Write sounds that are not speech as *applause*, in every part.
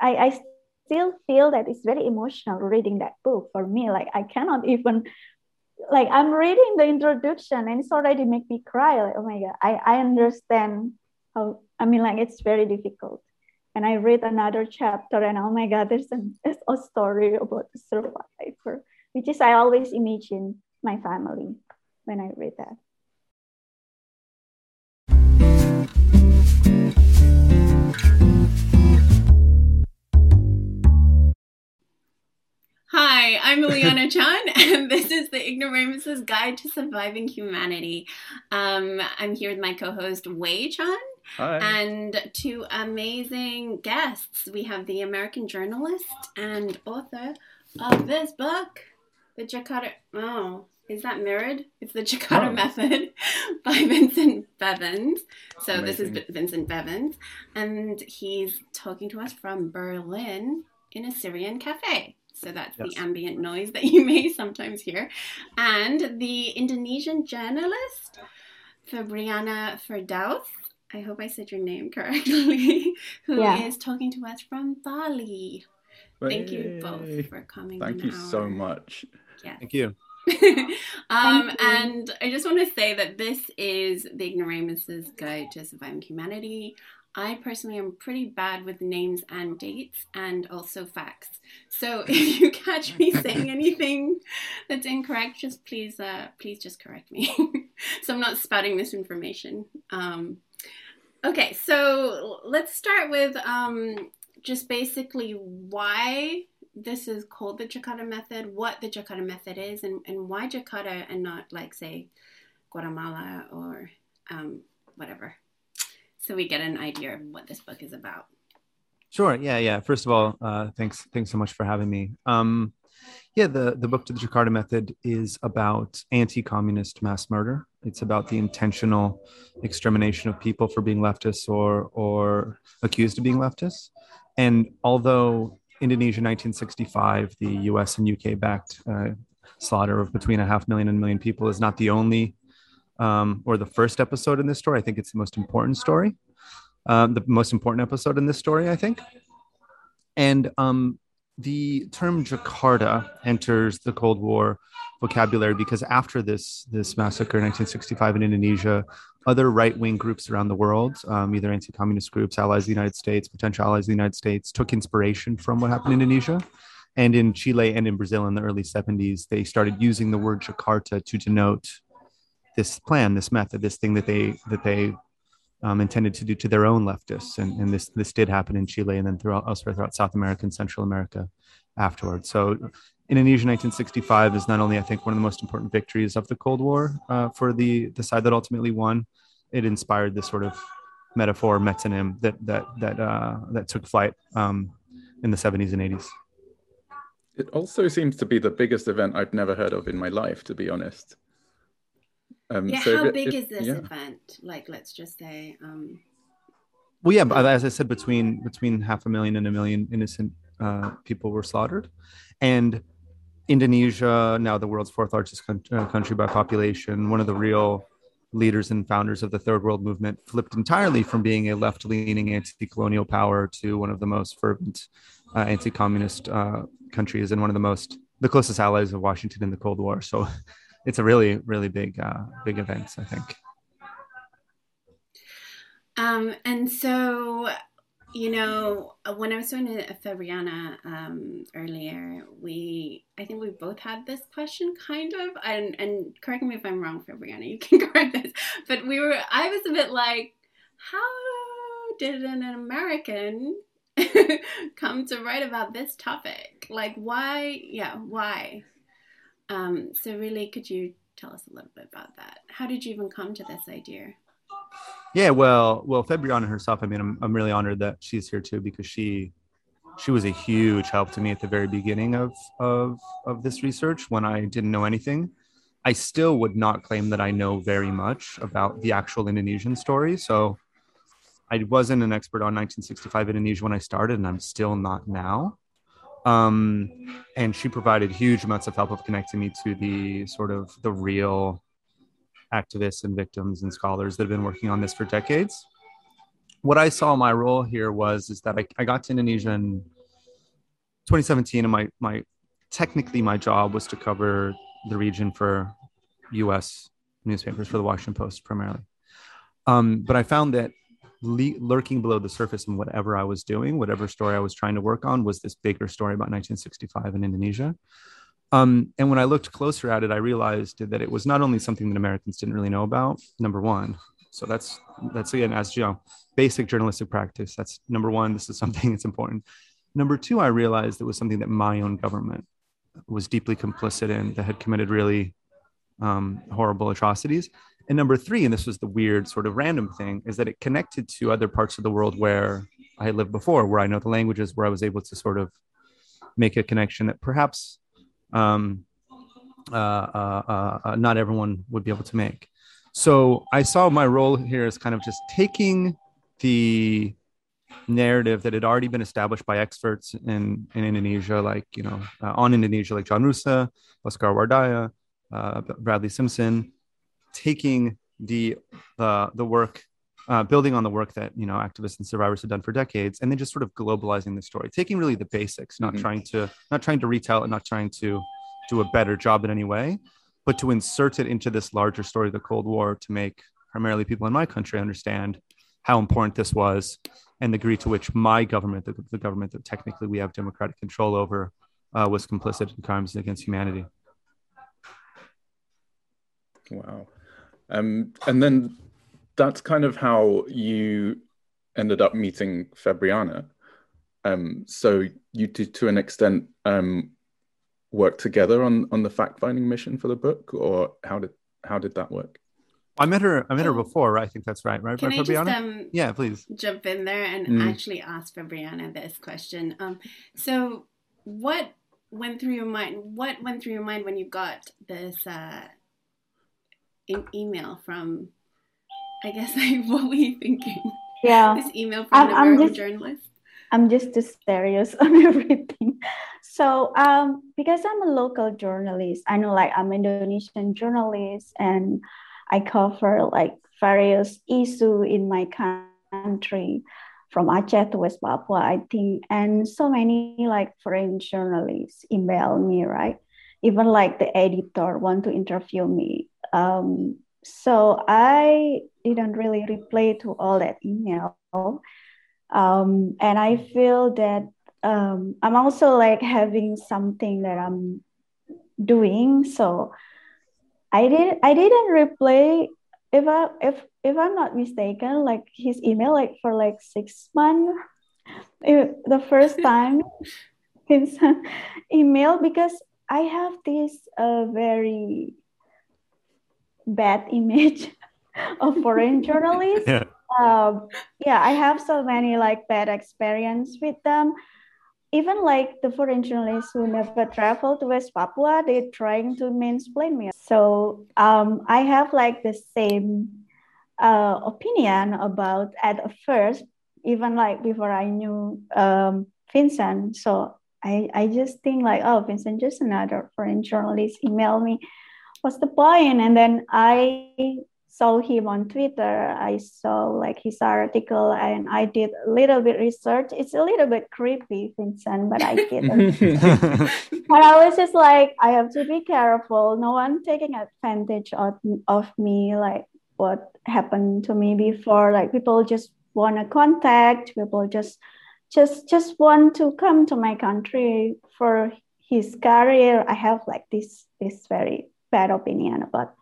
I, I still feel that it's very emotional reading that book for me. Like I cannot *laughs* even like I'm reading the introduction and it's already make me cry. Like, oh my god, I, I understand how I mean like it's very difficult. And I read another chapter and oh my god, there's, an, a story about the survivor, which is I always imagine my family when I read that. Hi, I'm Ileana Chan, *laughs* and this is the Ignoramus's Guide to Surviving Humanity. Um, I'm here with my co-host Wei Chan. Hi. And two amazing guests. We have the American journalist and author of this book, The Jakarta. Oh, is that mirrored? It's The Jakarta Oh. Method *laughs* by Vincent Bevins. So this is Vincent Bevins, and he's talking to us from Berlin in a Syrian cafe. So that's Yes. the ambient noise that *laughs* you may sometimes hear. And the Indonesian journalist, Febriana Firdaus. I hope I said your name correctly. *laughs* Who is Yeah. talking to us from Bali. Thank you both for coming. Thank an you so much. Yes. Thank you. *laughs* um, Thank you. and I just want to say that this is the Ignoramus's Guide to Surviving Humanity. I personally am pretty bad with names and dates and also facts. So *laughs* if you catch me saying *laughs* anything that's incorrect, just please, uh, please just correct me. *laughs* so I'm not spouting misinformation. Um, okay, so let's start with um, just basically why this is called the Jakarta method, what the Jakarta method is, and, and why Jakarta and not like say Guatemala or um, whatever. So we get an idea of what this book is about. Sure. Yeah. Yeah. First of all, uh, thanks. Thanks so much for having me. Um, yeah. The the book to the Jakarta Method is about anti-communist mass murder. It's about the intentional extermination of people for being leftists or or accused of being leftists. And although Indonesia 1965, the U.S. and UK backed uh, slaughter of between a half million and a million people is not the only um, or the first episode in this story. I think it's the most important story um, the most important episode in this story, I think. And um, the term Jakarta enters the Cold War vocabulary because after this this massacre in 1965 in Indonesia, other right wing groups around the world, um, either anti communist groups, allies of the United States, potential allies of the United States, took inspiration from what happened in Indonesia. And in Chile and in Brazil in the early 70s, they started using the word Jakarta to denote this plan, this method, this thing that they that they um, intended to do to their own leftists, and, and this this did happen in Chile and then throughout elsewhere throughout South America and Central America afterwards. So, Indonesia 1965 is not only I think one of the most important victories of the Cold War uh, for the the side that ultimately won. It inspired this sort of metaphor metonym that that that uh, that took flight um, in the 70s and 80s. It also seems to be the biggest event I've never heard of in my life, to be honest. Um, Yeah, so how it- big if- is this yeah. event? Like, let's just say, um, Well, yeah, but as I said, between between half a million and a million innocent uh, people were slaughtered, and Indonesia, now the world's fourth largest coun- uh, country by population, one of the real leaders and founders of the third world movement, flipped entirely from being a left-leaning anti-colonial power to one of the most fervent uh, anti-communist uh, countries and one of the most the closest allies of Washington in the Cold War. So, it's a really really big uh, big event, I think. Um, and so, you know, when I was talking to Febriana um, earlier, we, I think we both had this question kind of, and, and correct me if I'm wrong, Febriana, you can *laughs* correct this, but we were, I was a bit like, how did an American *laughs* come to write about this topic? Like, why, yeah, why? Um, so really, could you tell us a little bit about that? How did you even come to this idea? Yeah, well, well, Febriana herself. I mean, I'm I'm really honored that she's here too because she she was a huge help to me at the very beginning of of of this research when I didn't know anything. I still would not claim that I know very much about the actual Indonesian story. So I wasn't an expert on 1965 Indonesia when I started, and I'm still not now. Um, and she provided huge amounts of help of connecting me to the sort of the real activists and victims and scholars that have been working on this for decades. what I saw my role here was is that I, I got to Indonesia in 2017, and my my technically my job was to cover the region for U.S. newspapers for the Washington Post primarily. Um, but I found that le- lurking below the surface in whatever I was doing, whatever story I was trying to work on, was this bigger story about 1965 in Indonesia. Um, and when I looked closer at it, I realized that it was not only something that Americans didn't really know about. Number one, so that's that's again as you know, basic journalistic practice. That's number one. This is *laughs* something that's important. Number two, I realized it was something that my own government was deeply complicit in, that had committed really um, horrible atrocities. And number three, and this was the weird sort of random thing, is that it connected to other parts of the world where I lived before, where I know the languages, where I was able to sort of make a connection that perhaps um, uh, uh, uh, uh not everyone would be able to make. So I saw my role here as kind of just taking the narrative that had already been established by experts in, in Indonesia, like, you know, uh, on Indonesia, like John Roosa, Baskara Wardaya, uh, Bradley Simpson, taking the, the, the work, uh, building on the work that, you know, activists and survivors have done for decades, and then just sort of globalizing the story, taking really the basics, not mm-hmm. trying to, not trying to retell it, not trying to do a better job in any way, but to insert it into this larger story of the Cold War to make primarily people in my country understand how important this was and the degree to which my government, the, the government that technically we have democratic control over, uh, was complicit in crimes against humanity. Wow. Um, and then that's kind of how you ended up meeting Febriana. Um, so you did, to an extent, um, work together on on the fact finding mission for the book, or how did how did that work? I met her. I met her before, right? I think that's right, right? Can I just um, yeah, please jump in there and mm. actually ask Febriana this question. Um, so what went through your mind? What went through your mind when you got this uh, email from? I guess *laughs* like what were you thinking? Yeah, this email from I'm, an American just, journalist. I'm just too serious *laughs* on everything. So, um, because I'm a local journalist, I know like I'm an Indonesian journalist and I cover like various issue in my country from Aceh to West Papua, I think. And so many like foreign journalists email me, right? Even like the editor want to interview me. Um, so I didn't really reply to all that email. Um, and I feel that um, I'm also like having something that I'm doing. So I did I didn't reply if I if if I'm not mistaken, like his email like for like six months. It, the first *laughs* time his *laughs* email because I have this uh, very bad *laughs* image of foreign journalists. Yeah. Um, yeah, I have so many like bad experience with them even like the foreign journalists who never traveled to West Papua, they're trying to mansplain me. So um, I have like the same uh, opinion about at first, even like before I knew um, Vincent. So I, I just think like, oh, Vincent, just another foreign journalist email me. What's the point? And then I saw him on Twitter. I saw like his article and I did a little bit research. It's a little bit creepy, Vincent, but I *laughs* didn't. but I was just like, I have to be careful. No one taking advantage of, of me, like what happened to me before. Like people just want to contact, people just just just want to come to my country for his career. I have like this this very bad opinion about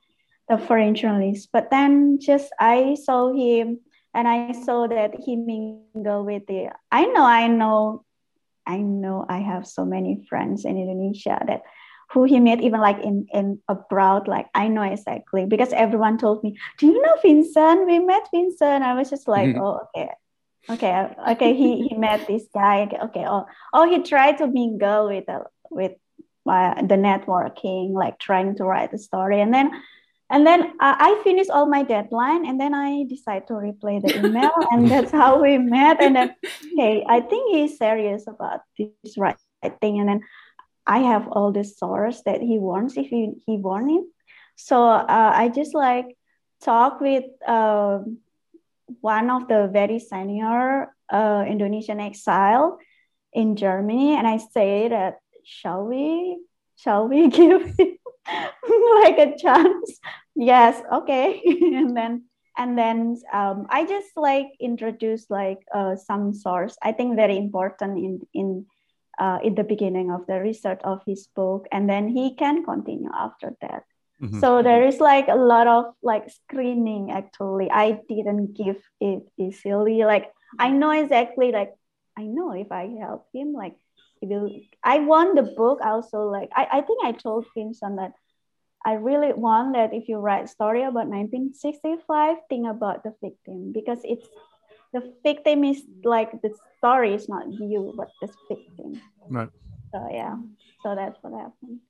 the foreign journalist. But then just I saw him and I saw that he mingled with the I know, I know, I know I have so many friends in Indonesia that who he met even like in, in abroad, like I know exactly because everyone told me, Do you know Vincent? We met Vincent. I was just like, mm-hmm. Oh, okay. Okay, okay, he, he met this guy. Okay, okay. Oh, oh, he tried to mingle with the with uh, the networking, like trying to write a story, and then and then uh, I finish all my deadline, and then I decide to replay the email, and *laughs* that's how we met. And then, hey, I think he's serious about this writing, and then I have all the source that he wants if he he wants it. So uh, I just like talk with uh, one of the very senior uh, Indonesian exile in Germany, and I say that shall we shall we *laughs* give him like a chance? yes, okay, *laughs* and then and then um, I just like introduce like uh, some source. I think very important in in uh, in the beginning of the research of his book, and then he can continue after that. Mm-hmm. So there is like a lot of like screening actually. I didn't give it easily. Like I know exactly like I know if I help him, like he will I want the book also like I, I think I told him son that I really want that if you write story about 1965, think about the victim because it's the victim is like the story is not you but the victim. Right. So yeah, so that's what happened.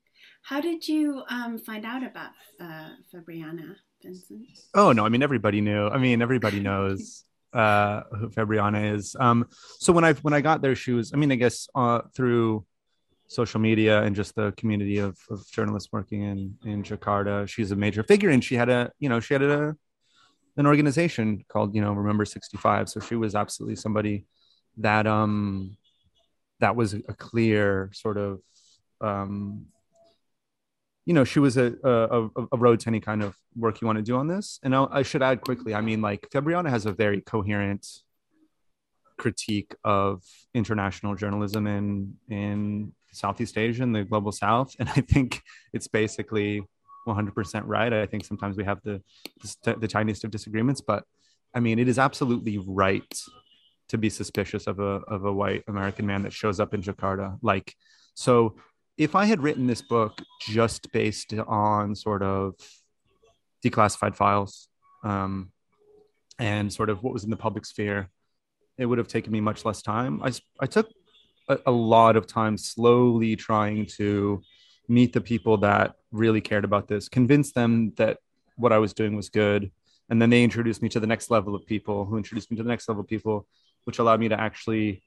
How did you um, find out about uh, Febriana, Vincent? Oh no, I mean everybody knew. I mean everybody knows uh, who Febriana is. Um, so when I when I got their shoes. I mean, I guess uh, through social media and just the community of, of journalists working in in Jakarta, she's a major figure, and she had a you know she had a an organization called you know Remember 65. So she was absolutely somebody that um that was a clear sort of um you know, she was a, a, a road to any kind of work you want to do on this. And I'll, i should add quickly, I mean, like Febriana has a very coherent critique of international journalism in in Southeast Asia and the global South, and I think it's basically 100% right. I think sometimes we have the the, the tiniest of disagreements, but I mean, it is absolutely right to be suspicious of a of a white American man that shows up in Jakarta. Like, so if I had written this book just based on sort of declassified files um, and sort of what was in the public sphere, it would have taken me much less time. I, I took a, a lot of time slowly trying to meet the people that really cared about this, convince them that what I was doing was good. And then they introduced me to the next level of people who introduced me to the next level of people, which allowed me to actually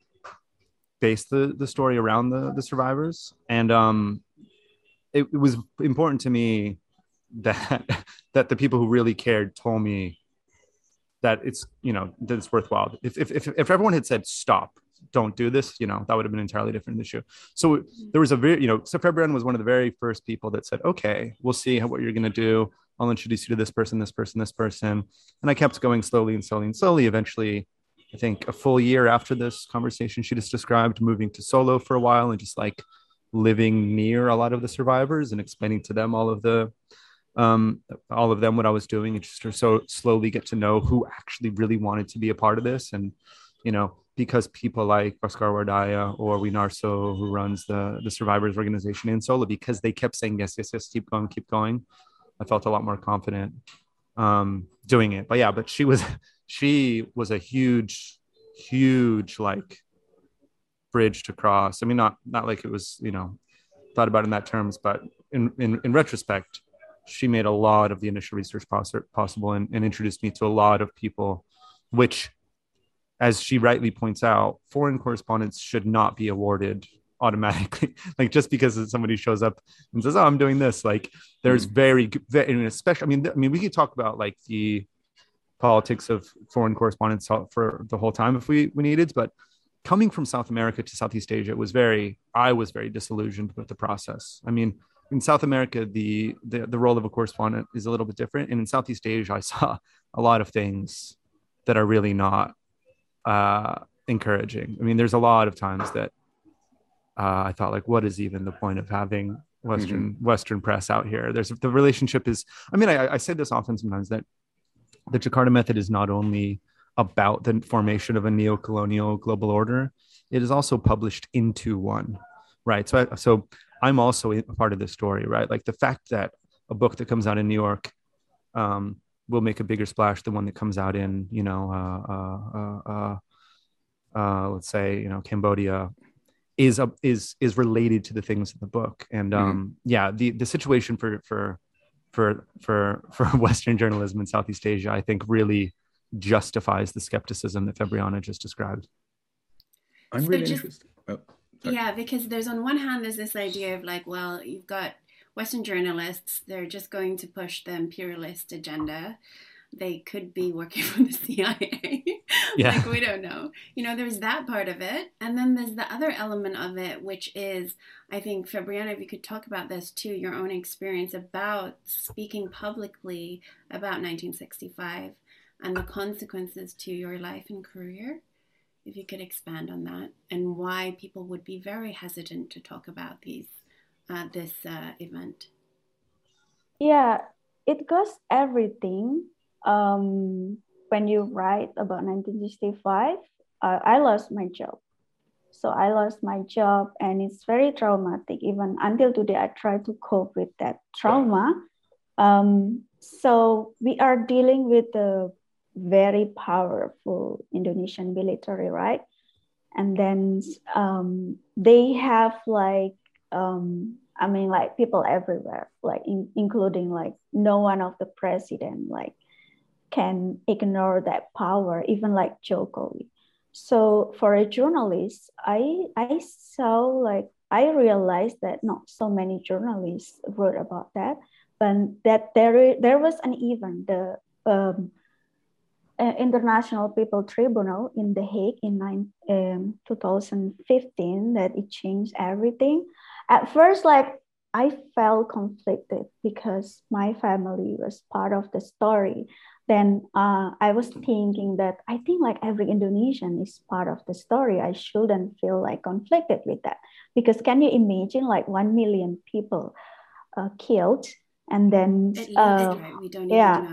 base the the story around the the survivors. And um it, it, was important to me that *laughs* that the people who really cared told me that it's you know that it's worthwhile. If if if, if everyone had said stop don't do this you know that would have been an entirely different issue so there was a very you know so was one of the very first people that said okay we'll see how, what you're going to do. I'll introduce you to this person this person this person. And i kept going slowly and slowly and slowly. Eventually I think a full year after this conversation, she just described moving to Solo for a while and just like living near a lot of the survivors and explaining to them all of the um, all of them what I was doing and just to so slowly get to know who actually really wanted to be a part of this. And, you know, because people like Baskara Wardaya or Winarso, who runs the, the survivors organization in Solo, because they kept saying, yes, yes, yes, keep going, keep going. I felt a lot more confident um, doing it. But yeah, but she was, she was a huge, huge like bridge to cross. I mean, not not like it was, you know, thought about in that terms, but in in, in retrospect, she made a lot of the initial research possible and, and introduced me to a lot of people, which, as she rightly points out, foreign correspondents should not be awarded automatically *laughs* like just because somebody shows up and says oh i'm doing this like there's mm. very, very especially i mean i mean we could talk about like the politics of foreign correspondence for the whole time if we, we needed. But coming from South America to Southeast Asia was very, I was very disillusioned with the process. I mean, in South America, the, the, the role of a correspondent is a little bit different. And in Southeast Asia, I saw a lot of things that are really not uh, encouraging. I mean, there's a lot of times that uh, I thought, like, what is even the point of having Western mm-hmm. Western press out here? There's the relationship is. I mean, I, I say this often sometimes that the Jakarta method is not only about the formation of a neo-colonial global order, it is also published into one, right? So, I, so I'm also a part of this story, right? Like the fact that a book that comes out in New York um, will make a bigger splash than one that comes out in, you know, uh, uh, uh, uh let's say, you know, Cambodia, is a, is is related to the things in the book. And mm-hmm. um, mm-hmm. yeah, the the situation for for for for *laughs* for Western journalism in Southeast Asia, I think really justifies the skepticism that Febriana just described. I'm really just, interested. Oh, yeah, because there's on one hand there's this idea of like, well, you've got Western journalists, they're just going to push the imperialist agenda. They could be working *laughs* for the CIA. Yeah. like we don't know. You know, there's that part of it. And then there's the other element of it, which is I think Febriana, if you could talk about this too, your own experience about speaking publicly about 1965 and the consequences to your life and career. If you could expand on that and why people would be very hesitant to talk about these uh, this uh, event. Yeah, it goes everything. Um, when you write about 1965, uh, I lost my job. So I lost my job, and it's very traumatic. Even until today, I try to cope with that trauma. Um, so we are dealing with the very powerful Indonesian military, right? And then um, they have like um, I mean, like people everywhere, like in, including like no one of the president like can ignore that power, even like Jokowi. So for a journalist, I I saw like I realized that not so many journalists wrote about that, but that there there was an event, the um, International People Tribunal in The Hague in nine, um, 2015 that it changed everything at first like i felt conflicted because my family was part of the story then uh, i was thinking that i think like every indonesian is part of the story i shouldn't feel like conflicted with that because can you imagine like 1 million people uh, killed and then uh, right? we don't yeah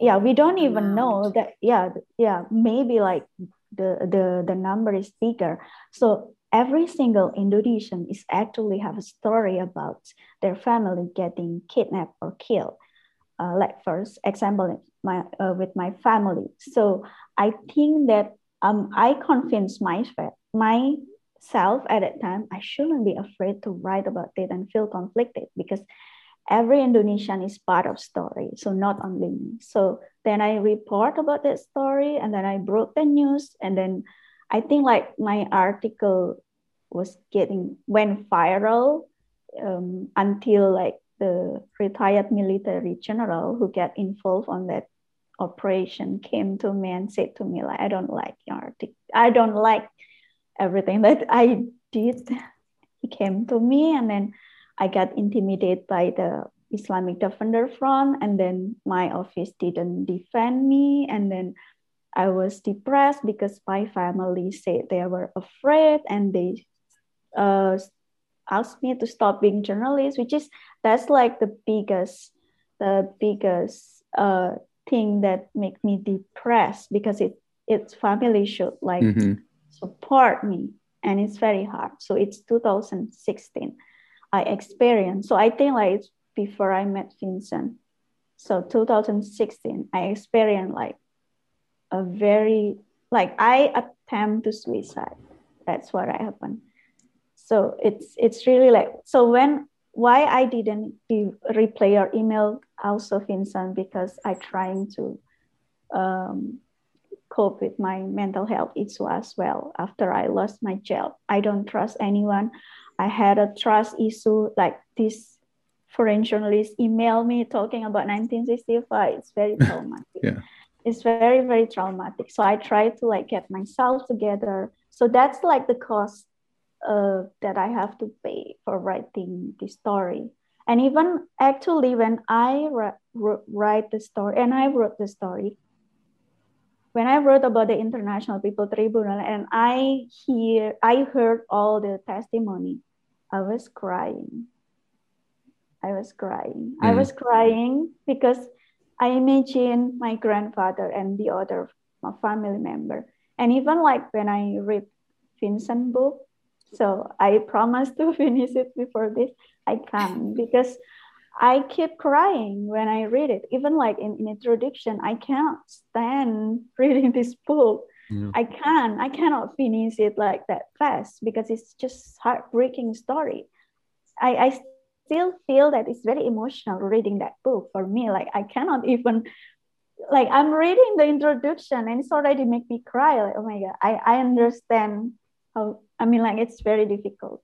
yeah we don't amount. even know that yeah yeah maybe like the the the number is bigger so every single Indonesian is actually have a story about their family getting kidnapped or killed. Uh, like first example, my uh, with my family. So I think that um, I convinced my myself at that time I shouldn't be afraid to write about it and feel conflicted because every Indonesian is part of story. So not only me. So then I report about that story and then I broke the news and then I think like my article was getting went viral um, until like the retired military general who get involved on that operation came to me and said to me like I don't like your. I don't like everything that I did. He came to me and then I got intimidated by the Islamic Defender Front and then my office didn't defend me and then I was depressed because my family said they were afraid and they uh, asked me to stop being journalist, which is that's like the biggest, the biggest uh, thing that make me depressed because it its family should like mm-hmm. support me, and it's very hard. So it's 2016, I experienced. So I think like it's before I met Vincent. So 2016, I experienced like a very like I attempt to suicide. That's what happened. So it's it's really like so when why I didn't replay your email also Vincent because I trying to um, cope with my mental health issue as well after I lost my job. I don't trust anyone. I had a trust issue like this foreign journalist emailed me talking about 1965. It's very *laughs* traumatic. yeah it's very very traumatic so i try to like get myself together so that's like the cost uh, that i have to pay for writing the story and even actually when i write the story and i wrote the story when i wrote about the international people tribunal and i hear i heard all the testimony i was crying i was crying mm. i was crying because I imagine my grandfather and the other family member. And even like when I read Vincent book, so I promise *laughs* to finish it before this. I can't because I keep crying when I read it. Even like in, in introduction, I cannot stand *laughs* reading this book. Yeah. I can't. I cannot finish it like that fast because it's just heartbreaking story. I, I still feel that it's very emotional reading that book for me. Like I cannot even like I'm reading the introduction and it's already make me cry. Like, oh my god, I, I understand how I mean like it's very difficult.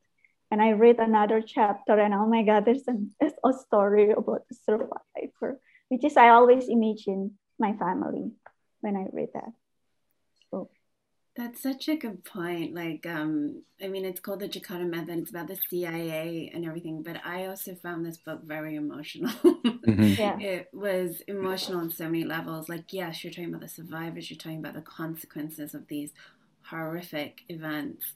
And I read another chapter and oh my god, there's, an, there's a story about the survivor, which is I always imagine my family when I read that. That's such a good point. Like, um, I mean, it's called the Jakarta Method. It's about the CIA and everything. But I also found this book very emotional. mm-hmm. *laughs* yeah. It was emotional on so many levels. Like, yes, you're talking about the survivors. You're talking about the consequences of these horrific events,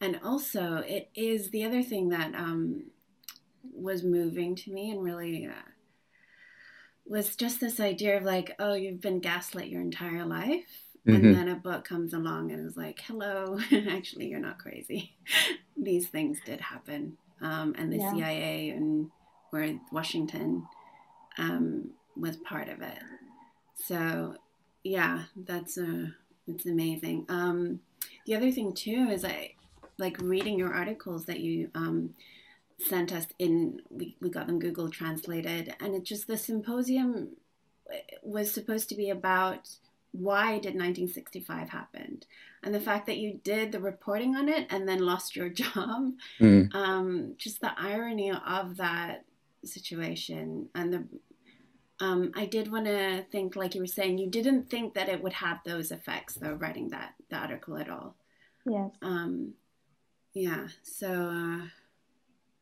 and also it is the other thing that um, was moving to me and really. Uh, was just this idea of like, oh, you've been gaslit your entire life Mm-hmm. And then a book comes along and is like, hello, *laughs* actually, you're not crazy. *laughs* These things did happen. Um, and the yeah. CIA and where Washington um, was part of it. So, yeah, that's uh, it's amazing. Um, the other thing too is I like reading your articles that you um, sent us in. We we got them Google translated, and it just the symposium was supposed to be about why did 1965 happen and the fact that you did the reporting on it and then lost your *laughs* job mm. um, just the irony of that situation and the um, I did want to think, like you were saying, you didn't think that it would have those effects, though, writing that the article at all. Yes. Um, yeah. So uh,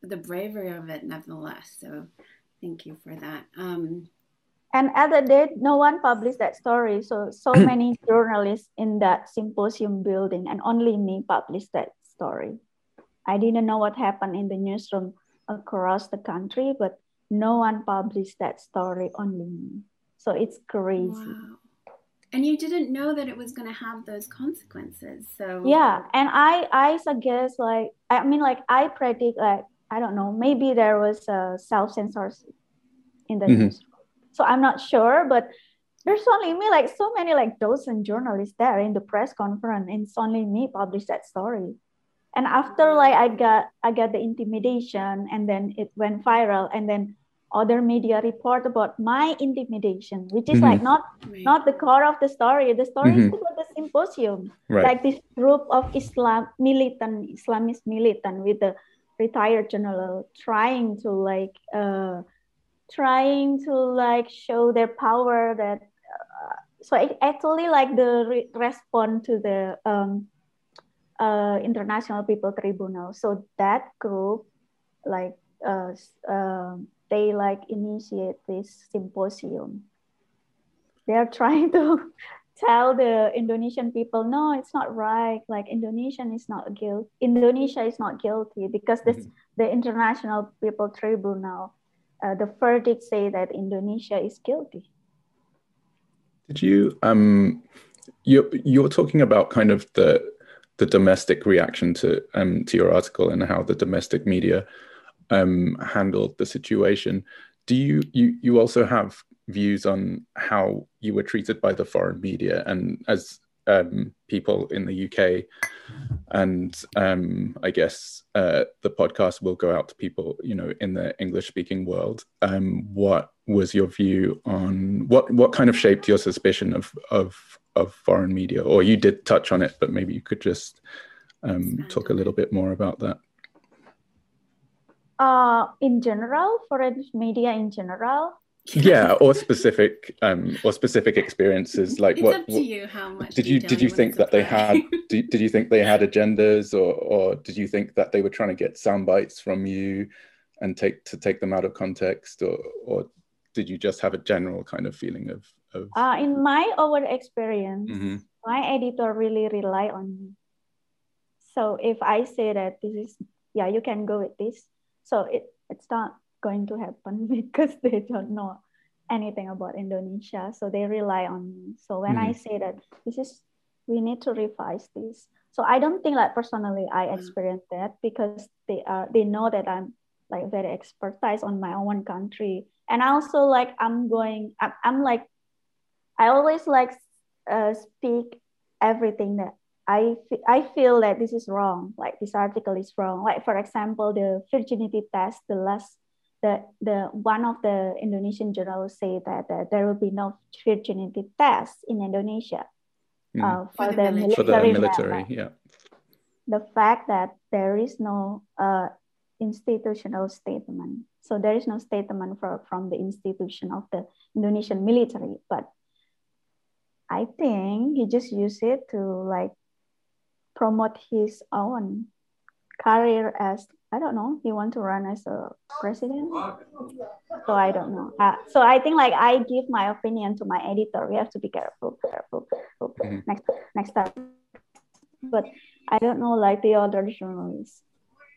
the bravery of it, nevertheless. So thank you for that. Um, and at the date no one published that story so so *clears throat* many journalists in that symposium building and only me published that story i didn't know what happened in the newsroom across the country but no one published that story only me so it's crazy wow. and you didn't know that it was going to have those consequences so yeah and i i suggest like i mean like i predict like i don't know maybe there was a self-censorship in the mm-hmm. news so I'm not sure, but there's only me, like so many like dozen journalists there in the press conference, and it's only me published that story. And after like I got I got the intimidation, and then it went viral, and then other media report about my intimidation, which is mm-hmm. like not right. not the core of the story. The story mm-hmm. is about the symposium, right. like this group of Islam militant Islamist militant with the retired general trying to like uh, trying to like show their power that uh, so it actually like the re- respond to the um, uh, international people tribunal so that group like uh, uh, they like initiate this symposium they are trying *laughs* to tell the indonesian people no it's not right like indonesian is not guilty indonesia is not guilty because this mm-hmm. the international people tribunal uh, the verdict say that Indonesia is guilty. Did you um you you're talking about kind of the the domestic reaction to um to your article and how the domestic media um handled the situation. Do you you you also have views on how you were treated by the foreign media and as um, people in the UK, and um, I guess uh, the podcast will go out to people, you know, in the English-speaking world. Um, what was your view on what what kind of shaped your suspicion of of of foreign media? Or you did touch on it, but maybe you could just um, talk a little bit more about that. Uh, in general, foreign media in general, yeah or specific um or specific experiences like it's what, up to you how much did you did you think that they had *laughs* did, did you think they had agendas or or did you think that they were trying to get sound bites from you and take to take them out of context or or did you just have a general kind of feeling of of uh, in my own experience mm-hmm. my editor really rely on me. So if i say that this is yeah you can go with this so it it's not going to happen *laughs* because they don't know anything about Indonesia. So they rely on me. So when mm. I say that this is, we need to revise this. So I don't think like personally I experienced that because they are they know that I'm like very expertise on my own country. And also like I'm going, I'm, I'm like, I always like uh, speak everything that I, I feel that this is wrong, like this article is wrong. Like for example, the virginity test, the last the, the one of the Indonesian journalists say that uh, there will be no virginity test in Indonesia mm. uh, for, for, the, the military. For the military, yeah. The fact that there is no uh, institutional statement. So there is no statement for, from the institution of the Indonesian military. But I think he just used it to like promote his own career as I don't know. He want to run as a president. So I don't know. Uh, so I think like I give my opinion to my editor. We have to be careful, careful, careful. Mhm. Next, next time. But I don't know like the other journalists.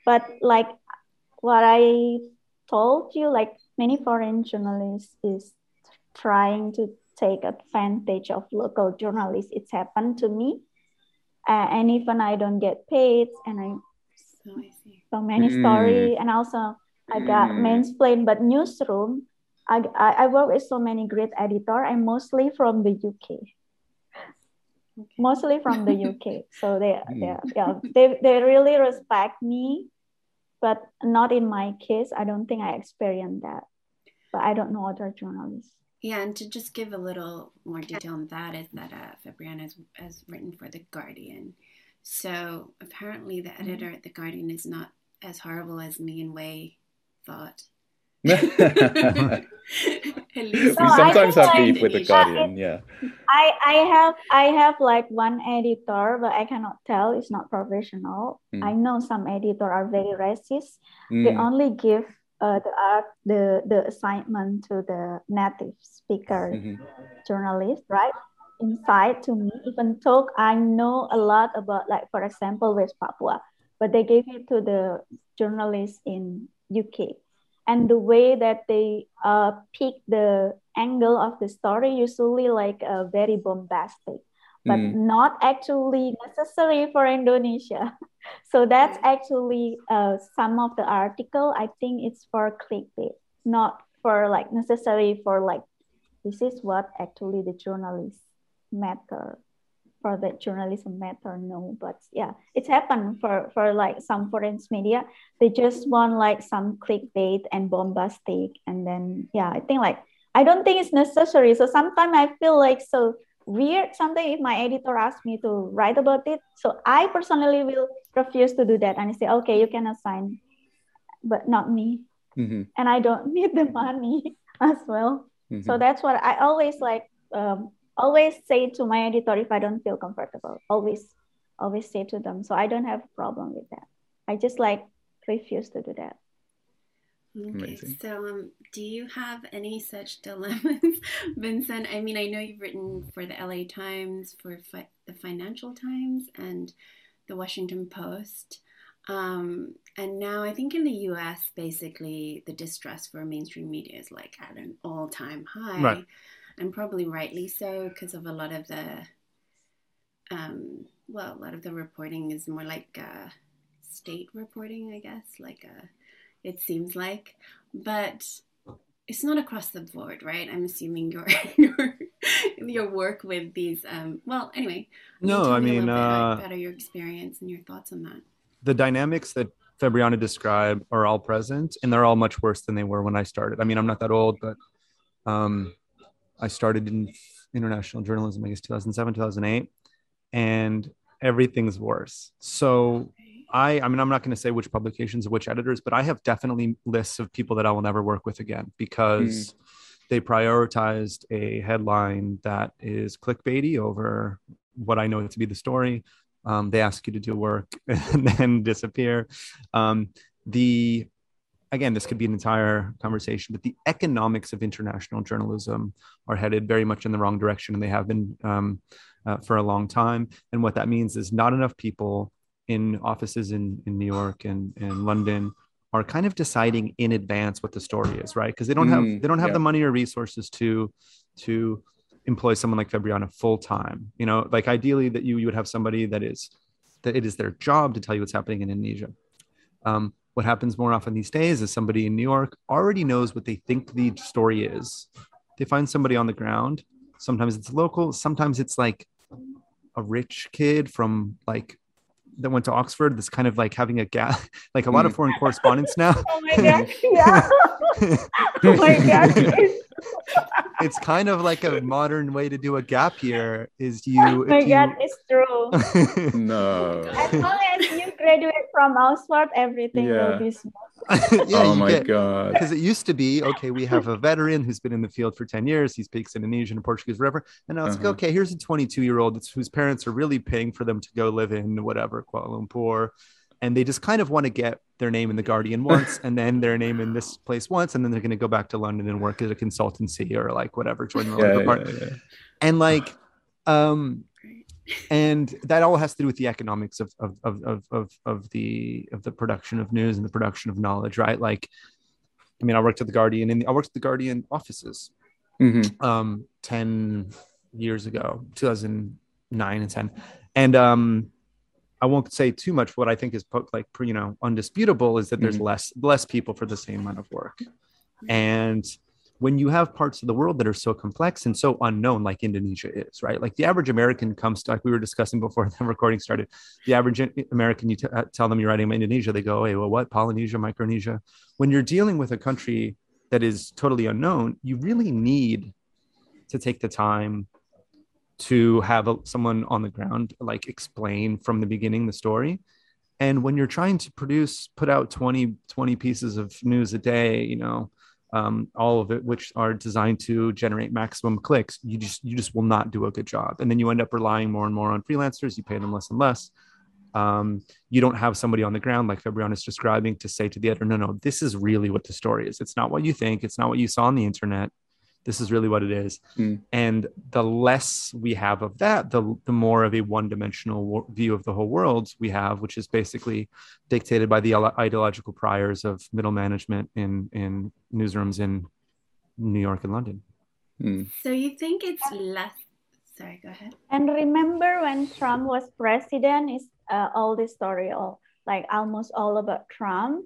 But like what I told you, like many foreign journalists is trying to take advantage of local journalists. It's happened to me. Uh, and even I don't get paid and I So I see. so many Mm. story and also I got Mm. mansplained but newsroom I, I, I work with so many great editor and mostly from the UK Okay. mostly from the UK so they Mm. *laughs* they yeah they, they really respect me but not in my case I don't think I experienced that but I don't know other journalists Yeah, and to just give a little more detail on that is that uh, Febriana has, has written for The Guardian. So apparently, the Mm-hmm. editor at The Guardian is not as horrible as me and Wei thought. we *laughs* At least I sometimes think have like- beef with the Indonesia. Guardian. Yeah. I I have I have like one editor but I cannot tell it's not professional Mm. I know some editor are very racist they Mm. only give uh, the art the the assignment to the native speaker Mhm. journalist right inside to me even though i know a lot about like for example west papua but they gave it to the journalists in uk and the way that they uh, pick the angle of the story usually like uh, very bombastic but Mm. not actually necessary for Indonesia. *laughs* So that's actually uh, some of the article. I think it's for clickbait, not for like necessary for like this is what actually the journalists matter for the journalism matter. No, but yeah, it's happened for for like some foreign media. They just want like some clickbait and bombastic, and then yeah, I think like I don't think it's necessary. So sometimes I feel like so weird something if my editor asks me to write about it. So I personally will refuse to do that and I say, okay, you can assign, but not me. Mhm. And I don't *laughs* need the money *laughs* as well. Mhm. So that's what I always like um, always say to my editor if I don't feel comfortable. Always, always say to them. So I don't have a problem with that. I just like refuse to do that. Okay, Amazing. so um, do you have any such dilemmas, *laughs* Vincent? I mean, I know you've written for the LA Times, for fi- the Financial Times, and the Washington Post. Um, and now I think in the US, basically, the distrust for mainstream media is like at an all time high. Right. And probably rightly so because of a lot of the, um, well, a lot of the reporting is more like uh, state reporting, I guess, like uh, it seems like. But it's not across the board, right? I'm assuming your *laughs* your your work with these. Um, well, anyway. No, I mean, uh, about your experience and your thoughts on that. the dynamics that Febriana described are all present, and they're all much worse than they were when I started. I mean, I'm not that old, but um, I started in international journalism, I guess 2007, 2008, and everything's worse. So I, I mean, I'm not going to say which publications or which editors, but I have definitely lists of people that I will never work with again because they prioritized a headline that is clickbaity over what I know to be the story. Um, they ask you to do work *laughs* and then disappear. Um, the again, this could be an entire conversation, but the economics of international journalism are headed very much in the wrong direction, and they have been um, uh, for a long time. And what that means is not enough people in offices in, in New York and, and London are kind of deciding in advance what the story is, right? Because they don't have Mm, they don't have yeah. the money or resources to to employ someone like Febriana full time. You know, like ideally that you you would have somebody that is that it is their job to tell you what's happening in Indonesia. Um, what happens more often these days is somebody in New York already knows what they think the story is. They find somebody on the ground. Sometimes it's local. Sometimes it's like a rich kid from like that went to Oxford. That's kind of like having a gap, *laughs* like a lot of Mm. foreign correspondence now. *laughs* Oh my gosh, yeah. *laughs* oh my gosh. It's, it's kind of like a modern way to do a gap year. Is you? oh my if you- god, it's true. No. As long as you graduate from Oxford, everything Yeah. will be smooth. *laughs* yeah, oh my get- god. because it used to be okay we have a veteran who's been in the field for 10 years he speaks indonesian and portuguese whatever and now it's Uh-huh. like okay here's a 22 year old whose parents are really paying for them to go live in whatever kuala lumpur and they just kind of want to get their name in the guardian once *laughs* and then their name in this place once and then they're going to go back to london and work at a consultancy or like whatever join the Yeah, yeah, yeah. and like um and that all has to do with the economics of of, of of of of the of the production of news and the production of knowledge right? Like i mean i worked at the guardian and i worked at the guardian offices Mhm. um 10 years ago 2009 and 10 and um i won't say too much. What i think is like you know undisputable is that there's Mhm. less less people for the same amount of work. And when you have parts of the world that are so complex and so unknown like indonesia is right? Like the average american comes to like we were discussing before *laughs* the recording started the average american you t- uh, tell them you're writing about indonesia they go hey well what? Polynesia micronesia? When you're dealing with a country that is totally unknown you really need to take the time to have a, someone on the ground like explain from the beginning the story. And when you're trying to produce put out 20 20 pieces of news a day you know um, all of it which are designed to generate maximum clicks. You just you just will not do a good job. And then you end up relying more and more on freelancers. You pay them less and less. Um, you don't have somebody on the ground like Febriana is describing to say to the editor no no this is really what the story is. It's not what you think. It's not what you saw on the internet this is really what it is Hmm. and the less we have of that the, the more of a one-dimensional wo- view of the whole world we have which is basically dictated by the ideological priors of middle management in in newsrooms in new york and london Mm. So you think it's less? Sorry, go ahead. And remember when Trump was president, is uh, all this story, all like almost all about Trump.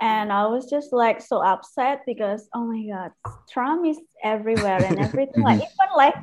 And I was just like so upset because oh my god, Trump is everywhere and everything. like *laughs* even like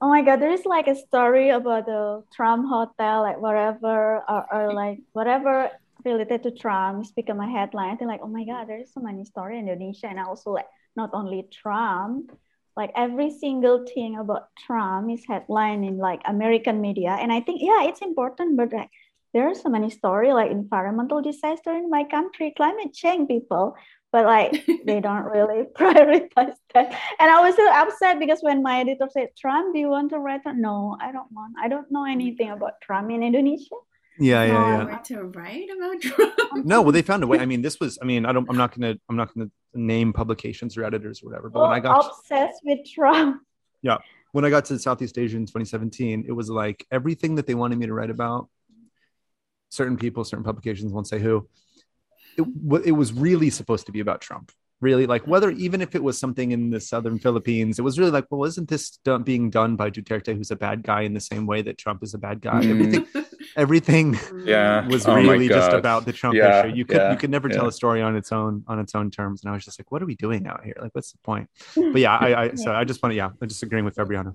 oh my god, there is like a story about the Trump hotel, like whatever or, or like whatever related to Trump is become a headline. I think like oh my god, there is so many story in Indonesia and also like not only Trump, like every single thing about Trump is headline in like American media. And I think, yeah, it's important, but like there are so many story like environmental disaster in my country, climate change people, but like *laughs* they don't really *laughs* prioritize that. And I was so upset because when my editor said, Trump, do you want to write? No, I don't want. I don't know anything about Trump in Indonesia. yeah yeah, yeah. Where to write about Trump? no well they found a way i mean this was i mean i don't i'm not gonna i'm not gonna name publications or editors or whatever but when i got obsessed with Trump. Yeah, when I got to Southeast Asia in 2017, it was like everything that they wanted me to write about. Certain people, certain publications won't say who. It, wa- it was really supposed to be about Trump. Really, like whether even if it was something in the southern Philippines, it was really like, well, isn't this done, being done by Duterte, who's a bad guy, in the same way that Trump is a bad guy? Mm. Everything, everything *laughs* Yeah. *laughs* was Oh really just about the Trump Yeah, issue. You could yeah, you could never tell a story on its own on its own terms. And I was just like, what are we doing out here? Like, what's the point? *laughs* But yeah, I, I so I just want to yeah, I'm just agreeing with Febriana.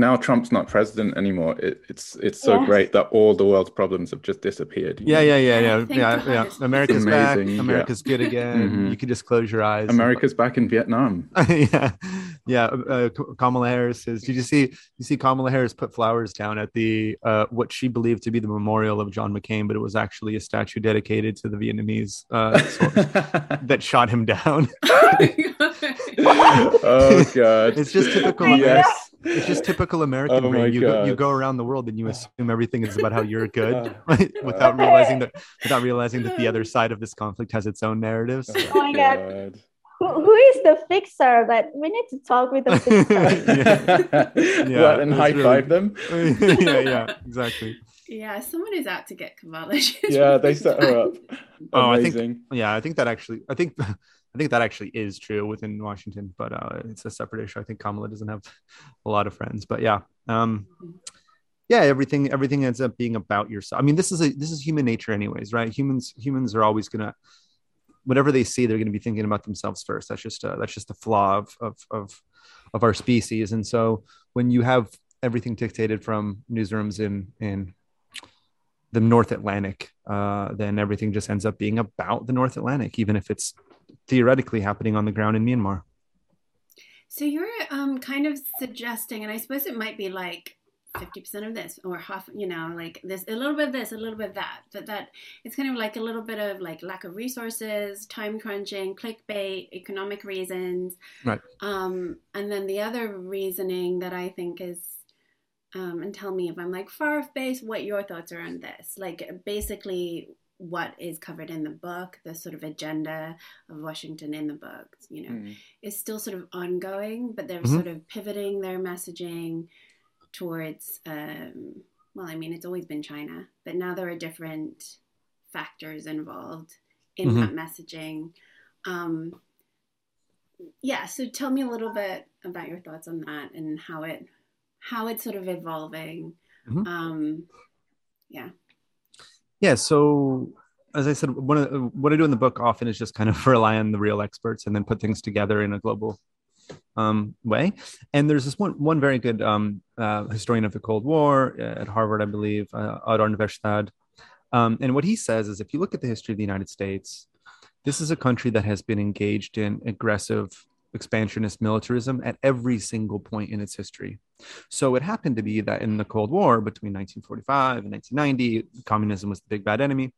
Now Trump's not president anymore. It, it's it's so Yes. great that all the world's problems have just disappeared. Yeah, know? yeah, yeah, yeah, Thank yeah, God. yeah. America's back. amazing, yeah. America's good again. *laughs* Mhm. You can just close your eyes. America's back in Vietnam. *laughs* yeah, yeah. Uh, Kamala Harris says, "Did you see? You see Kamala Harris put flowers down at the uh, what she believed to be the memorial of John McCain, but it was actually a statue dedicated to the Vietnamese uh, *laughs* that shot him down. oh god. It's just typical. Yes. It's just typical American Oh brain. You go, you go around the world and you assume everything is about how you're good, Oh. *laughs* right? without realizing that without realizing that the other *laughs* side of this conflict has its own narratives. Oh my oh God. Who, who is the fixer? That we need to talk with the *laughs* fixer. Yeah. what and it was high really- five them? yeah, yeah, exactly. yeah, someone is out to get Kamala. Yeah, they set her up. Oh, I think- Yeah, I think that actually, I think, I think that actually is true within Washington, but uh, it's a separate issue. I think Kamala doesn't have a lot of friends, but yeah, um, yeah, everything, everything ends up being about yourself. I mean, this is a this is human nature, anyways, right? Humans, humans are always gonna, whatever they see, they're gonna be thinking about themselves first. That's just a, that's just a flaw of of of of our species, and so when you have everything dictated from newsrooms in in the North Atlantic, uh, then everything just ends up being about the North Atlantic, even if it's theoretically happening on the ground in Myanmar. So you're um, kind of suggesting, and I suppose it might be like 50% of this or half you know like this a little bit of this a little bit of that but that it's kind of like a little bit of like lack of resources time crunching clickbait economic reasons. Right. Um and then the other reasoning that i think is um and tell me if i'm like far off base what your thoughts are on this. Like basically what is covered in the book, the sort of agenda of Washington in the book, you know, mm. is still sort of ongoing, but they're mm-hmm. sort of pivoting their messaging towards um, well i mean it's always been china but now there are different factors involved in mm-hmm. that messaging um, yeah so tell me a little bit about your thoughts on that and how it how it's sort of evolving mm-hmm. um, yeah yeah so as I said, one of the, what I do in the book often is just kind of *laughs* rely on the real experts and then put things together in a global um, way. And there's this one one very good um, uh, historian of the Cold War uh, at Harvard, I believe, uh, Odd Arne. Um, and what he says is, if you look at the history of the United States, this is a country that has been engaged in aggressive expansionist militarism at every single point in its history. So it happened to be that in the Cold War between 1945 and 1990, communism was the big bad enemy.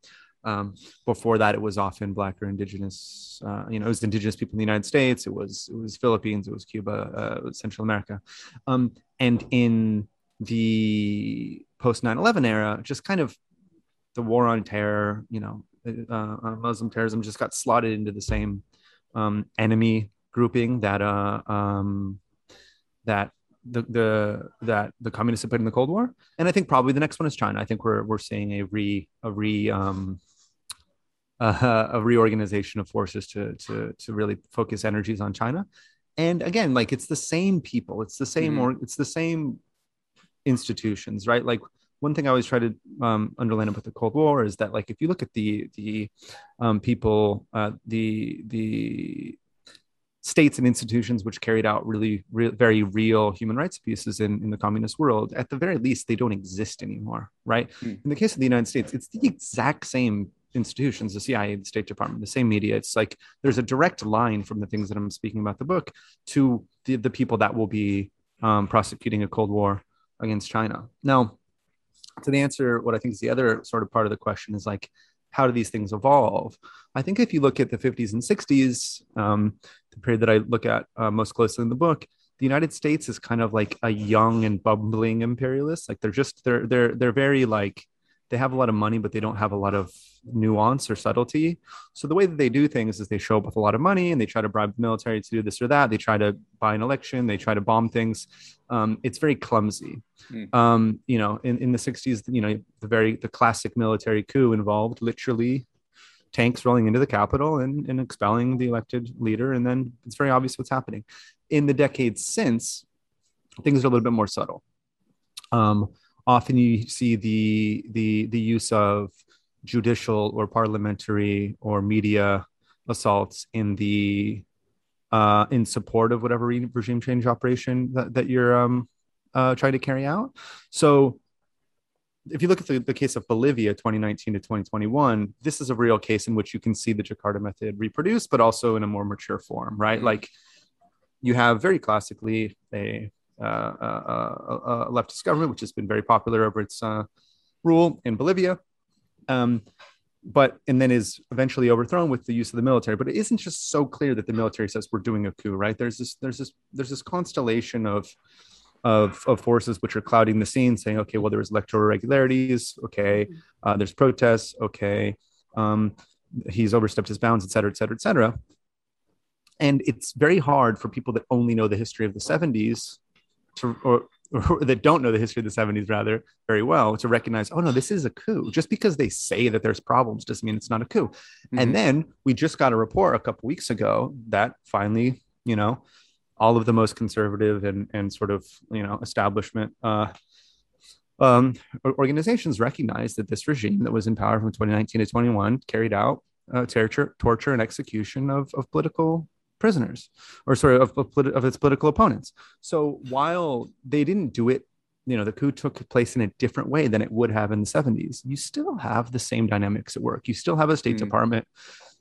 Um, before that, it was often black or indigenous. Uh, you know, it was indigenous people in the United States. It was it was Philippines. It was Cuba. Uh, Central America, um, and in the post 9/11 era, just kind of the war on terror. You know, uh, uh, Muslim terrorism just got slotted into the same um, enemy grouping that uh, um, that the the that the communists put in the Cold War, and I think probably the next one is China. I think we're we're seeing a re a re um, uh, *laughs* a reorganization of forces to to to really focus energies on China. And again, like it's the same people, it's the same mm-hmm. or it's the same institutions, right? Like one thing I always try to um, underline about the Cold War is that like if you look at the the um, people, uh, the the states and institutions which carried out really, very real human rights abuses in, in the communist world, at the very least, they don't exist anymore, right? Mm. In the case of the United States, it's the exact same institutions, the CIA, the State Department, the same media. It's like there's a direct line from the things that I'm speaking about the book to the, the people that will be um, prosecuting a Cold War against China. Now, to the answer, what I think is the other sort of part of the question is like, how do these things evolve? I think if you look at the 50s and 60s, um, the period that I look at uh, most closely in the book, the United States is kind of like a young and bumbling imperialist. Like they're just they're they're they're very like they have a lot of money, but they don't have a lot of nuance or subtlety. So the way that they do things is they show up with a lot of money and they try to bribe the military to do this or that. They try to buy an election. They try to bomb things. Um, it's very clumsy. Mm. Um, you know, in, in the 60s, you know, the very the classic military coup involved literally tanks rolling into the Capitol and, and expelling the elected leader. And then it's very obvious what's happening. In the decades since, things are a little bit more subtle. Um, often you see the the the use of judicial or parliamentary or media assaults in the uh, in support of whatever re- regime change operation that, that you're um, uh, trying to carry out. So if you look at the, the case of Bolivia 2019 to 2021, this is a real case in which you can see the Jakarta method reproduced, but also in a more mature form, right? Mm-hmm. Like you have very classically a, leftist government, which has been very popular over its uh, rule in Bolivia. Um, but and then is eventually overthrown with the use of the military. But it isn't just so clear that the military says we're doing a coup, right? There's this there's this there's this constellation of of, of forces which are clouding the scene, saying, okay, well, there's electoral irregularities, okay, uh, there's protests, okay, um, he's overstepped his bounds, et cetera, et cetera, et cetera. And it's very hard for people that only know the history of the 70s to or, or that don't know the history of the 70s rather very well to recognize oh no this is a coup just because they say that there's problems doesn't mean it's not a coup mm-hmm. and then we just got a report a couple weeks ago that finally you know all of the most conservative and and sort of you know establishment uh, um, organizations recognize that this regime that was in power from 2019 to 21 carried out uh, torture, torture and execution of, of political prisoners or sorry of, of, of its political opponents. So while they didn't do it you know the coup took place in a different way than it would have in the 70s you still have the same dynamics at work. You still have a state mm. department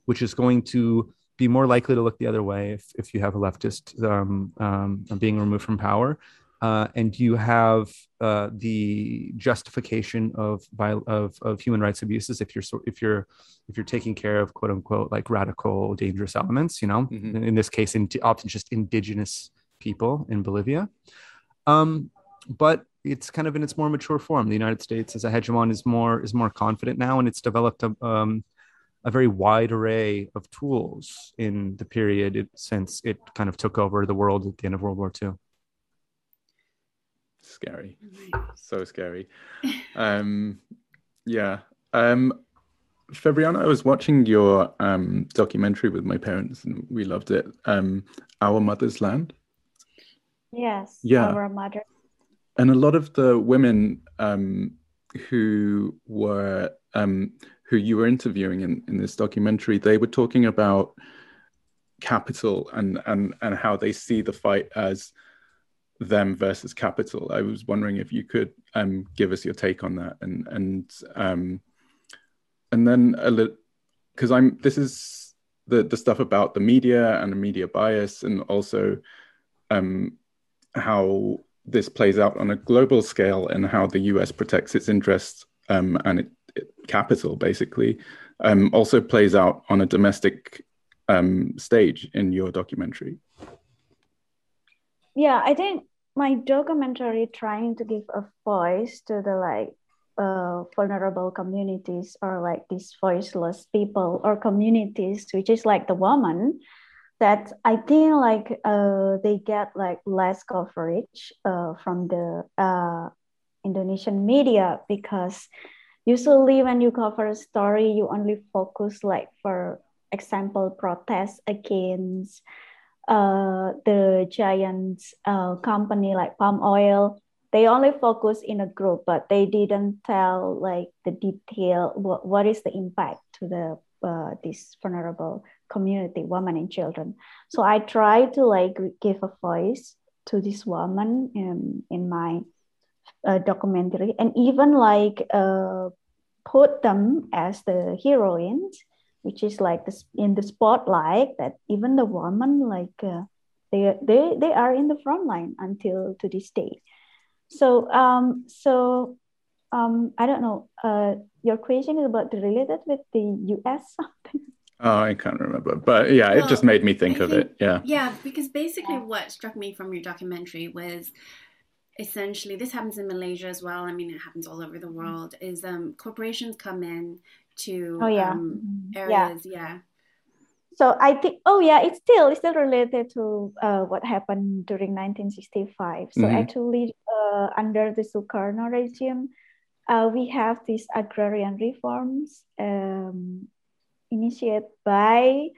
which is going to be more likely to look the other way if, if you have a leftist um, um, being removed from power uh, and you have uh, the justification of, of of human rights abuses if you're if you're if you're taking care of quote unquote like radical dangerous elements you know? Mm-hmm. in, in, this case in, often just indigenous people in bolivia. Um, but it's kind of in its more mature form. The united states as a hegemon is more is more confident now and it's developed a, um, a very wide array of tools in the period it, since it kind of took over the world at the end of world war ii scary. So scary. Um yeah. Um febriana i was watching your um documentary with my parents and we loved it. Um our mother's land. Yes yeah. Our mother. And a lot of the women um who were um who you were interviewing in, in this documentary they were talking about capital and and and how they see the fight as them versus capital. I was wondering if you could um, give us your take on that, and and um, and then a little because I'm this is the the stuff about the media and the media bias, and also um, how this plays out on a global scale, and how the U.S. protects its interests um, and it, it, capital, basically, um, also plays out on a domestic um, stage in your documentary. Yeah, I think my documentary trying to give a voice to the like uh, vulnerable communities or like these voiceless people or communities, which is like the woman that I think like uh, they get like less coverage uh, from the uh, Indonesian media because usually when you cover a story, you only focus like for example protests against uh, the giant uh, company like palm oil. They only focus in a group but they didn't tell like the detail what, what is the impact to the uh, this vulnerable community women and children. So i try to like give a voice to this woman in, in my uh, documentary and even like uh, put them as the heroines which is like this in the spotlight that even the women like uh, they they they are in the front line until to this day so um so um i don't know uh your question is about related with the us *laughs* something Oh, I can't remember, but yeah, well, it just made me think, think of it. Yeah, yeah, because basically, what struck me from your documentary was essentially this happens in Malaysia as well. I mean, it happens all over the world. Is um, corporations come in to oh, yeah. Um, mm-hmm. areas. Yeah. yeah. So I think, oh yeah, it's still it's still related to uh, what happened during 1965. So mm-hmm. actually, uh, under the Sukarno regime, uh, we have these agrarian reforms um, initiated by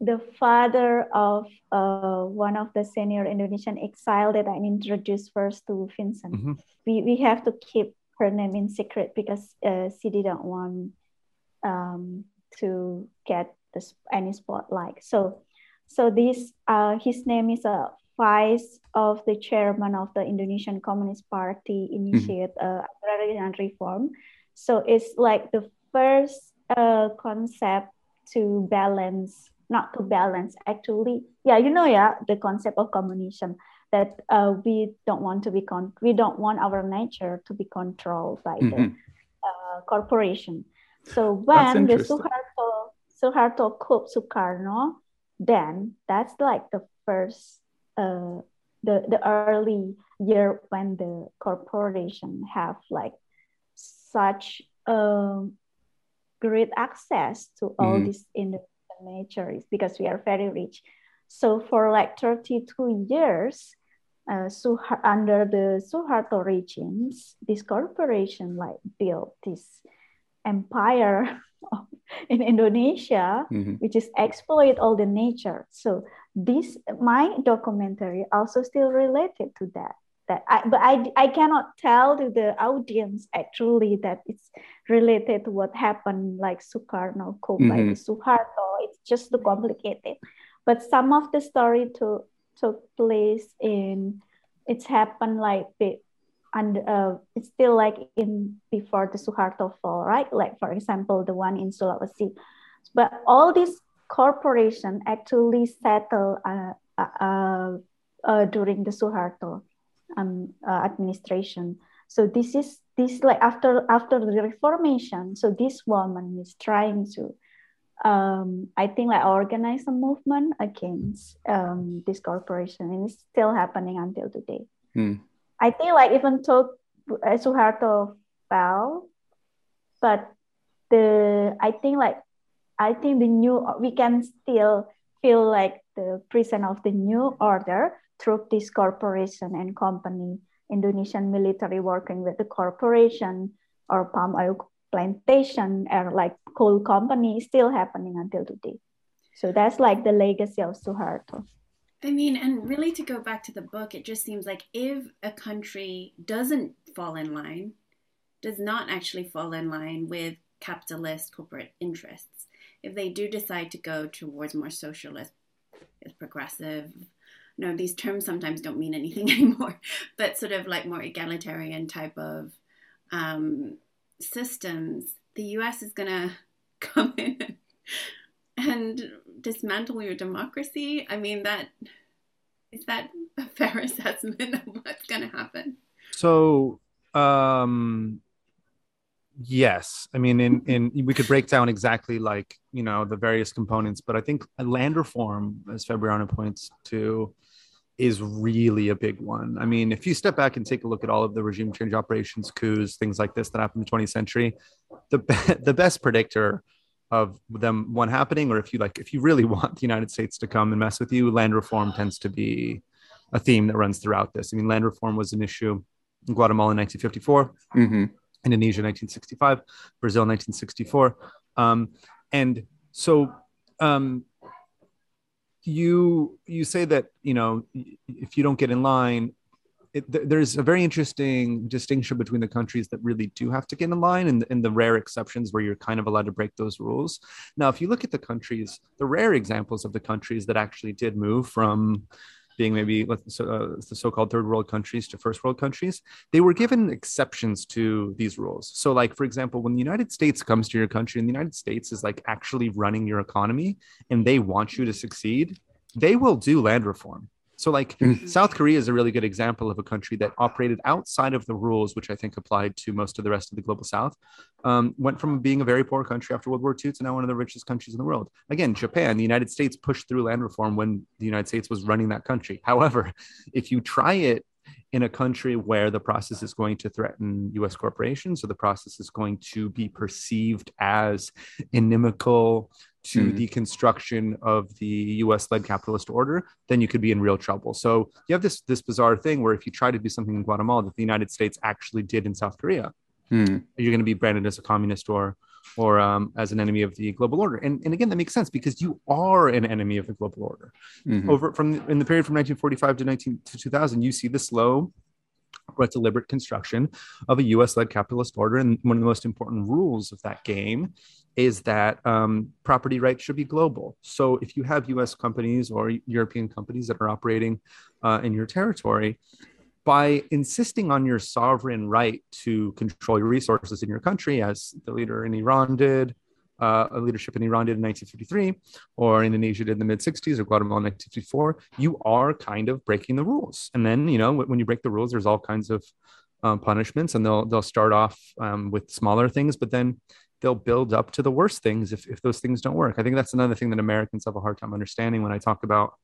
the father of uh, one of the senior Indonesian exile that I introduced first to Vincent. Mm-hmm. We, we have to keep her name in secret because uh, she didn't want um, to get this, any spotlight. So, so this uh, his name is a vice of the chairman of the Indonesian Communist Party initiate mm-hmm. uh, agrarian reform. So it's like the first uh, concept to balance, not to balance actually. Yeah, you know, yeah, the concept of communism that uh, we don't want to be con- we don't want our nature to be controlled by mm-hmm. the uh, corporation. So when the Suharto Suharto coup Sukarno, then that's like the first uh, the the early year when the corporation have like such um, great access to all mm-hmm. these Indonesian natures because we are very rich. So for like 32 years, uh, under the Suharto regimes, this corporation like built this empire *laughs* in Indonesia, mm-hmm. which is exploit all the nature. So this my documentary also still related to that. That I, but I, I cannot tell to the audience actually that it's related to what happened like Sukarno mm-hmm. by Suharto. It's just too complicated. But some of the story to took place in it's happened like and uh, it's still like in before the Suharto fall, right? Like for example, the one in Sulawesi. But all these corporation actually settle uh, uh, uh, during the Suharto um, uh, administration. So this is this like after after the reformation. So this woman is trying to, um, I think like organize a movement against um, this corporation, and it's still happening until today. Hmm. I think like even though uh, Suharto fell, but the I think like I think the new we can still feel like the presence of the new order through this corporation and company, Indonesian military working with the corporation or palm oil plantation or like coal company still happening until today. So that's like the legacy of Suharto. I mean, and really to go back to the book, it just seems like if a country doesn't fall in line, does not actually fall in line with capitalist corporate interests, if they do decide to go towards more socialist, progressive, no, these terms sometimes don't mean anything *laughs* anymore, but sort of like more egalitarian type of um, systems, the US is going *laughs* to come in and dismantle your democracy. I mean, that is that a fair *laughs* assessment of what's going to happen? So, um, yes i mean in in we could break down exactly like you know the various components but i think land reform as febriana points to is really a big one i mean if you step back and take a look at all of the regime change operations coups things like this that happened in the 20th century the be- *laughs* the best predictor of them one happening or if you like if you really *laughs* want the united states to come and mess with you land reform tends to be a theme that runs throughout this i mean land reform was an issue in guatemala in 1954 Mm-hmm. Indonesia 1965, Brazil 1964. Um, and so um, you you say that you know if you don't get in line, it, th- there's a very interesting distinction between the countries that really do have to get in line and, and the rare exceptions where you're kind of allowed to break those rules. Now, if you look at the countries, the rare examples of the countries that actually did move from being maybe uh, the so-called third world countries to first world countries, they were given exceptions to these rules. So, like for example, when the United States comes to your country and the United States is like actually running your economy and they want you to succeed, they will do land reform. So, like mm-hmm. South Korea is a really good example of a country that operated outside of the rules, which I think applied to most of the rest of the global South. Um, went from being a very poor country after World War II to now one of the richest countries in the world. Again, Japan, the United States pushed through land reform when the United States was running that country. *laughs* However, if you try it in a country where the process is going to threaten US corporations or the process is going to be perceived as inimical to mm. the construction of the US led capitalist order, then you could be in real trouble. So you have this this bizarre thing where if you try to do something in Guatemala that the United States actually did in South Korea, mm. you're going to be branded as a communist or or um, as an enemy of the global order. And, and again, that makes sense because you are an enemy of the global order. Mm-hmm. Over from in the period from 1945 to 19 to 2000, you see the slow deliberate construction of a US led capitalist order. And one of the most important rules of that game is that um, property rights should be global. So if you have US companies or European companies that are operating uh, in your territory, by insisting on your sovereign right to control your resources in your country, as the leader in Iran did, uh, a leadership in Iran did in 1953, or Indonesia did in the mid 60s, or Guatemala in 1954, you are kind of breaking the rules. And then, you know, when you break the rules, there's all kinds of um, punishments, and they'll they'll start off um, with smaller things, but then they'll build up to the worst things if, if those things don't work. I think that's another thing that Americans have a hard time understanding when I talk about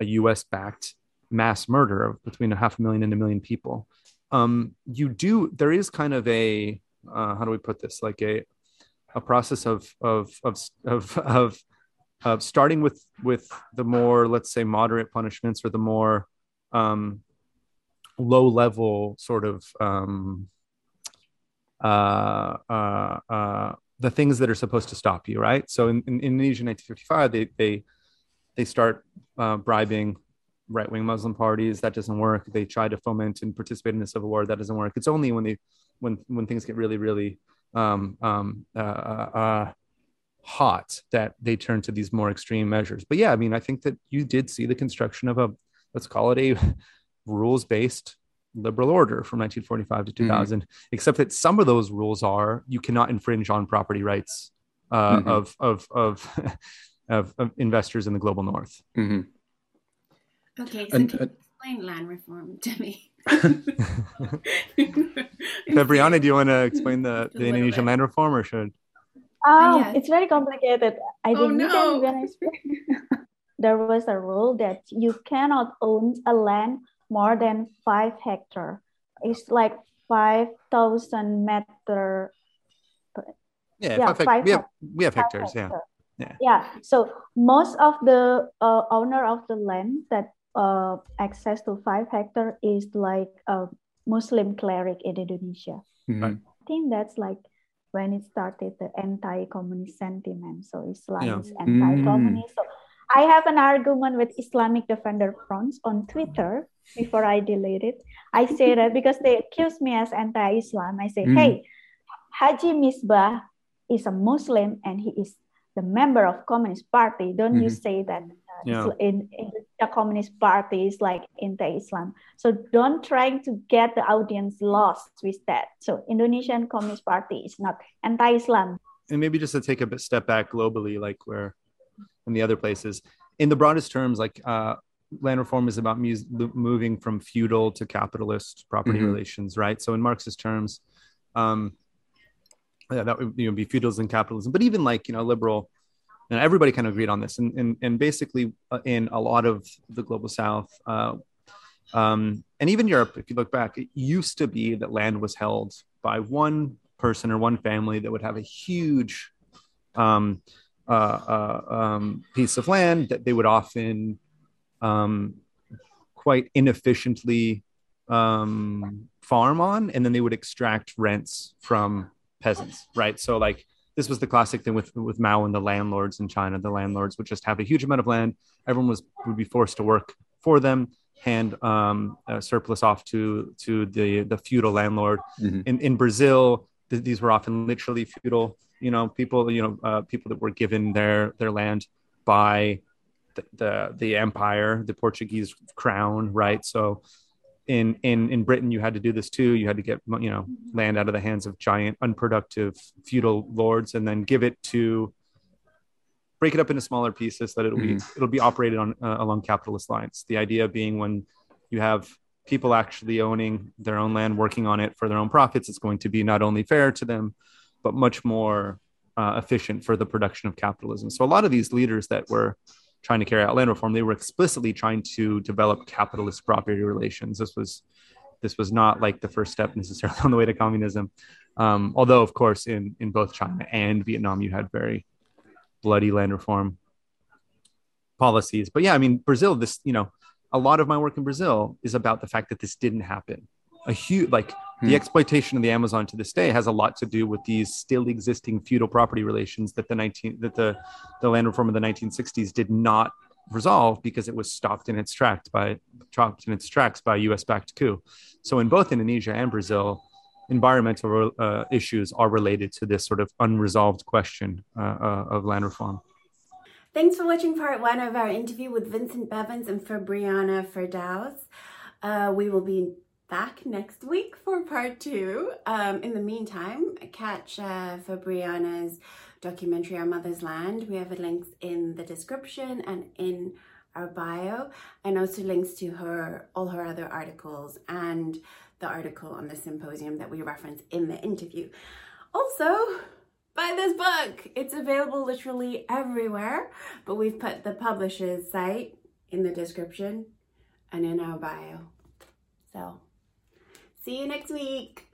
a US backed mass murder of between a half a million and a million people. Um, you do, there is kind of a, uh, how do we put this? Like a, a process of, of, of, of, of, of starting with, with the more, let's say, moderate punishments or the more um, low level sort of um, uh, uh, uh, the things that are supposed to stop you, right? So in, in Indonesia, 1955, they they they start uh, bribing right wing Muslim parties. That doesn't work. They try to foment and participate in the civil war. That doesn't work. It's only when they when when things get really really um, um, uh, uh, hot that they turn to these more extreme measures. But yeah, I mean, I think that you did see the construction of a let's call it a *laughs* rules based liberal order from 1945 to 2000 mm-hmm. except that some of those rules are you cannot infringe on property rights uh, mm-hmm. of, of, of, *laughs* of, of, investors in the global north mm-hmm. okay so and, can you explain land reform to me *laughs* Febriana, do you want to explain the, the Indonesian land reform or should? Um, yes. It's very complicated. I oh, think no. when I *laughs* there was a rule that you cannot own a land more than five hectare. It's like five thousand meter. Yeah, yeah five, five, we have we have hectares. Yeah. yeah. Yeah. So most of the uh, owner of the land that uh, access to five hectare is like a Muslim cleric in Indonesia. Mm-hmm. I think that's like when it started the anti-communist sentiment. So Islam yeah. is anti-communist. So I have an argument with Islamic Defender Front on Twitter before I delete it. I say that *laughs* because they accuse me as anti-Islam. I say, mm. hey, Haji Misbach is a Muslim and he is the member of Communist Party. Don't mm-hmm. you say that yeah. in, in the Communist Party is like anti-Islam. So don't try to get the audience lost with that. So Indonesian Communist Party is not anti-Islam. And maybe just to take a step back globally, like where in the other places, in the broadest terms, like uh, land reform is about moving from feudal to capitalist property mm-hmm. relations, right? So in Marxist terms, um, yeah, that would you know, be feudalism, capitalism, but even like you know liberal, and everybody kind of agreed on this, and and, and basically uh, in a lot of the global South. Uh, um, and even Europe, if you look back, it used to be that land was held by one person or one family that would have a huge um, uh, uh, um, piece of land that they would often um, quite inefficiently um, farm on, and then they would extract rents from peasants, right? So like this was the classic thing with with Mao and the landlords in China. The landlords would just have a huge amount of land. Everyone was would be forced to work for them, hand um, surplus off to to the the feudal landlord. Mm-hmm. In in Brazil, th- these were often literally feudal. You know, people you know uh, people that were given their their land by the, the the empire, the Portuguese crown, right? So in in in Britain you had to do this too. You had to get you know land out of the hands of giant unproductive feudal lords and then give it to break it up into smaller pieces so that it'll mm-hmm. be it'll be operated on uh, along capitalist lines. The idea being when you have people actually owning their own land, working on it for their own profits, it's going to be not only fair to them, but much more uh, efficient for the production of capitalism. So a lot of these leaders that were trying to carry out land reform, they were explicitly trying to develop capitalist property relations. This was this was not like the first step necessarily *laughs* on the way to communism. Um, although, of course, in in both China and Vietnam, you had very bloody land reform policies. But yeah, I mean, Brazil. This you know, a lot of my work in Brazil is about the fact that this didn't happen. A huge like the hmm. exploitation of the Amazon to this day has a lot to do with these still existing feudal property relations that the 19 that the the land reform of the 1960s did not resolve because it was stopped in its tracks by stopped in its tracks by U.S. backed coup. So in both Indonesia and Brazil, environmental uh, issues are related to this sort of unresolved question uh, uh, of land reform. Thanks for watching part one of our interview with Vincent Bevins and Febriana Firdaus. Uh, we will be back next week for part two. Um, in the meantime, catch uh, Febriana's documentary Our Mother's Land. We have links in the description and in our bio, and also links to her all her other articles and the article on the symposium that we reference in the interview. Also, buy this book. It's available literally everywhere, but we've put the publisher's site in the description and in our bio. So See you next week.